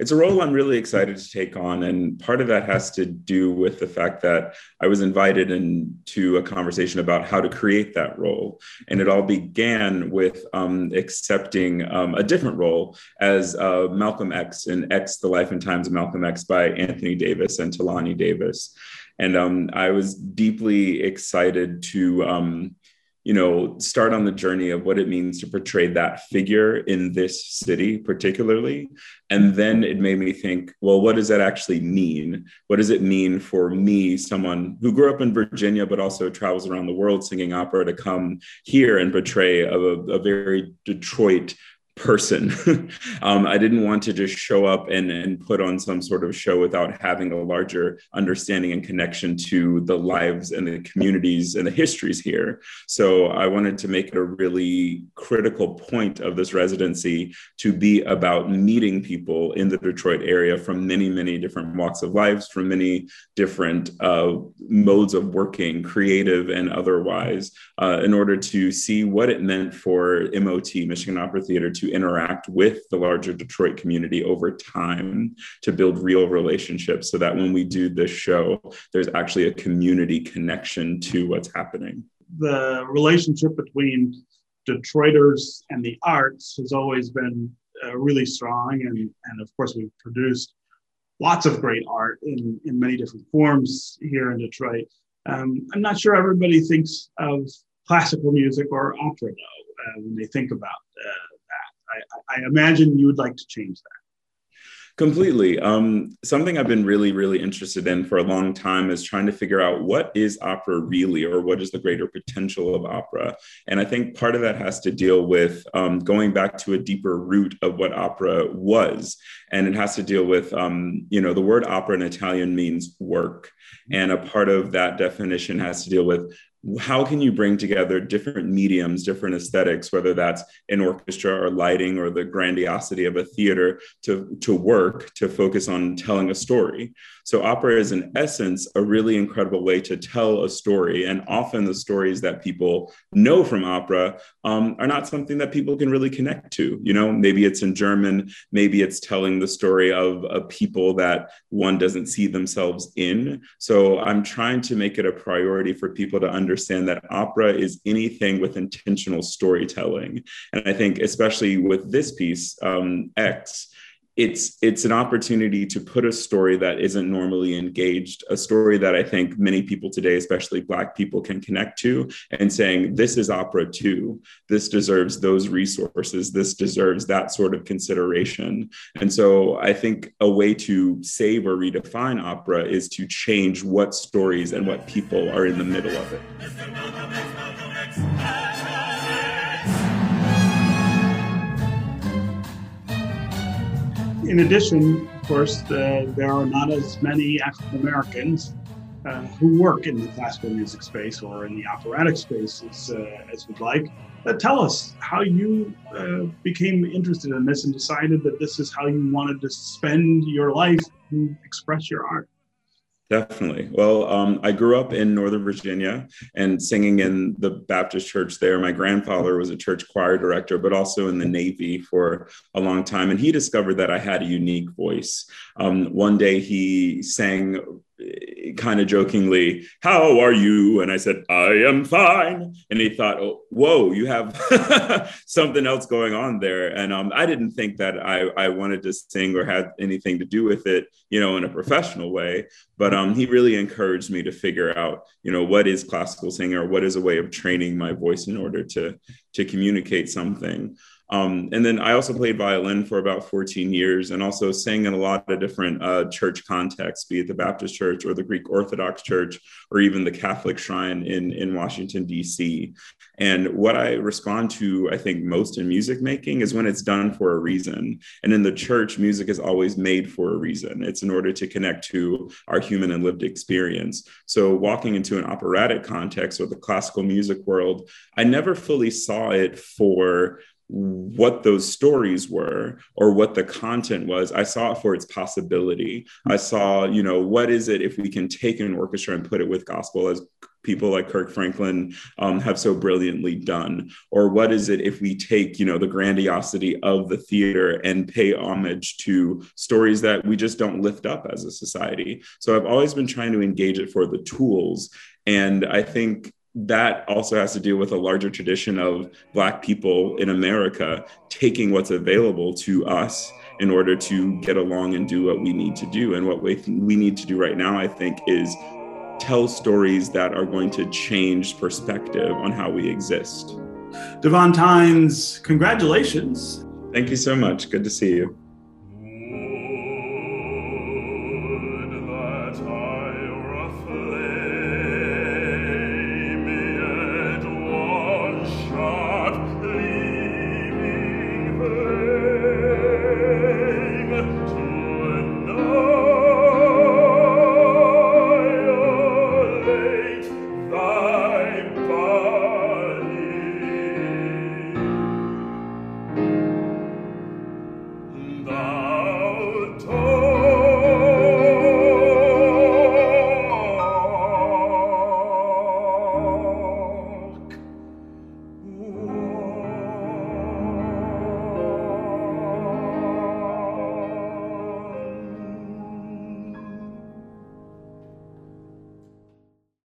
It's a role I'm really excited to take on. And part of that has to do with the fact that I was invited into a conversation about how to create that role. And it all began with um, accepting um, a different role as uh, Malcolm X in X, The Life and Times of Malcolm X by Anthony Davis and Thulani Davis. And um, I was deeply excited to um, you know start on the journey of what it means to portray that figure in this city particularly. And then it made me think well what does that actually mean? What does it mean for me someone who grew up in virginia but also travels around the world singing opera to come here and portray a, a very detroit person. um, I didn't want to just show up and, and put on some sort of show without having a larger understanding and connection to the lives and the communities and the histories here. So I wanted to make it a really critical point of this residency to be about meeting people in the Detroit area from many, many different walks of lives, from many different uh, modes of working, creative and otherwise, uh, in order to see what it meant for MOT, Michigan Opera Theater, to interact with the larger Detroit community over time to build real relationships so that when we do this show, there's actually a community connection to what's happening. The relationship between Detroiters and the arts has always been uh, really strong. And, and of course, we've produced lots of great art in, in many different forms here in Detroit. Um, I'm not sure everybody thinks of classical music or opera, though, uh, when they think about uh, I, I imagine you would like to change that. Completely. Um, something I've been really, really interested in for a long time is trying to figure out what is opera really, or what is the greater potential of opera. And I think part of that has to deal with um, going back to a deeper root of what opera was, and it has to deal with, um, you know, the word opera in Italian means work, and a part of that definition has to deal with how can you bring together different mediums, different aesthetics, whether that's an orchestra or lighting or the grandiosity of a theater to, to work to focus on telling a story? So, opera is in essence a really incredible way to tell a story. And often the stories that people know from opera um, are not something that people can really connect to. You know, maybe it's in German, maybe it's telling the story of a people that one doesn't see themselves in. So, I'm trying to make it a priority for people to understand that opera is anything with intentional storytelling. And I think, especially with this piece, um, X, it's it's an opportunity to put a story that isn't normally engaged a story that i think many people today especially black people can connect to and saying this is opera too this deserves those resources. This deserves that sort of consideration. And so i think a way to save or redefine opera is to change what stories and what people are in the middle of it in addition, of course, the, there are not as many African Americans uh, who work in the classical music space or in the operatic space as, uh, as we'd like. Uh, tell us how you uh, became interested in this and decided that this is how you wanted to spend your life and express your art. Definitely. Well, um, I grew up in Northern Virginia and singing in the Baptist church there. My grandfather was a church choir director, but also in the Navy for a long time. And he discovered that I had a unique voice. Um, one day he sang kind of jokingly, How are you? And I said, I am fine. And he thought, oh, Whoa, you have something else going on there. And um, I didn't think that I, I wanted to sing or had anything to do with it, you know, in a professional way. But um, he really encouraged me to figure out, you know, what is classical singing or what is a way of training my voice in order to, to communicate something. Um, and then I also played violin for about 14 years and also sang in a lot of different uh, church contexts, be it the Baptist church or the Greek Orthodox church or even the Catholic shrine in, in Washington, D.C. And what I respond to, I think, most in music making is when it's done for a reason. And in the church, music is always made for a reason. It's in order to connect to our human and lived experience. So walking into an operatic context or the classical music world, I never fully saw it for what those stories were or what the content was i saw it for its possibility i saw you know what is it if we can take an orchestra and put it with gospel as people like Kirk Franklin um, have so brilliantly done? Or what is it if we take, you know, the grandiosity of the theater and pay homage to stories that we just don't lift up as a society? So I've always been trying to engage it for the tools. And I think that also has to do with a larger tradition of Black people in America taking what's available to us in order to get along and do what we need to do. And what we, we need to do right now, I think, is tell stories that are going to change perspective on how we exist. Davóne Tines, congratulations. Thank you so much. Good to see you. you.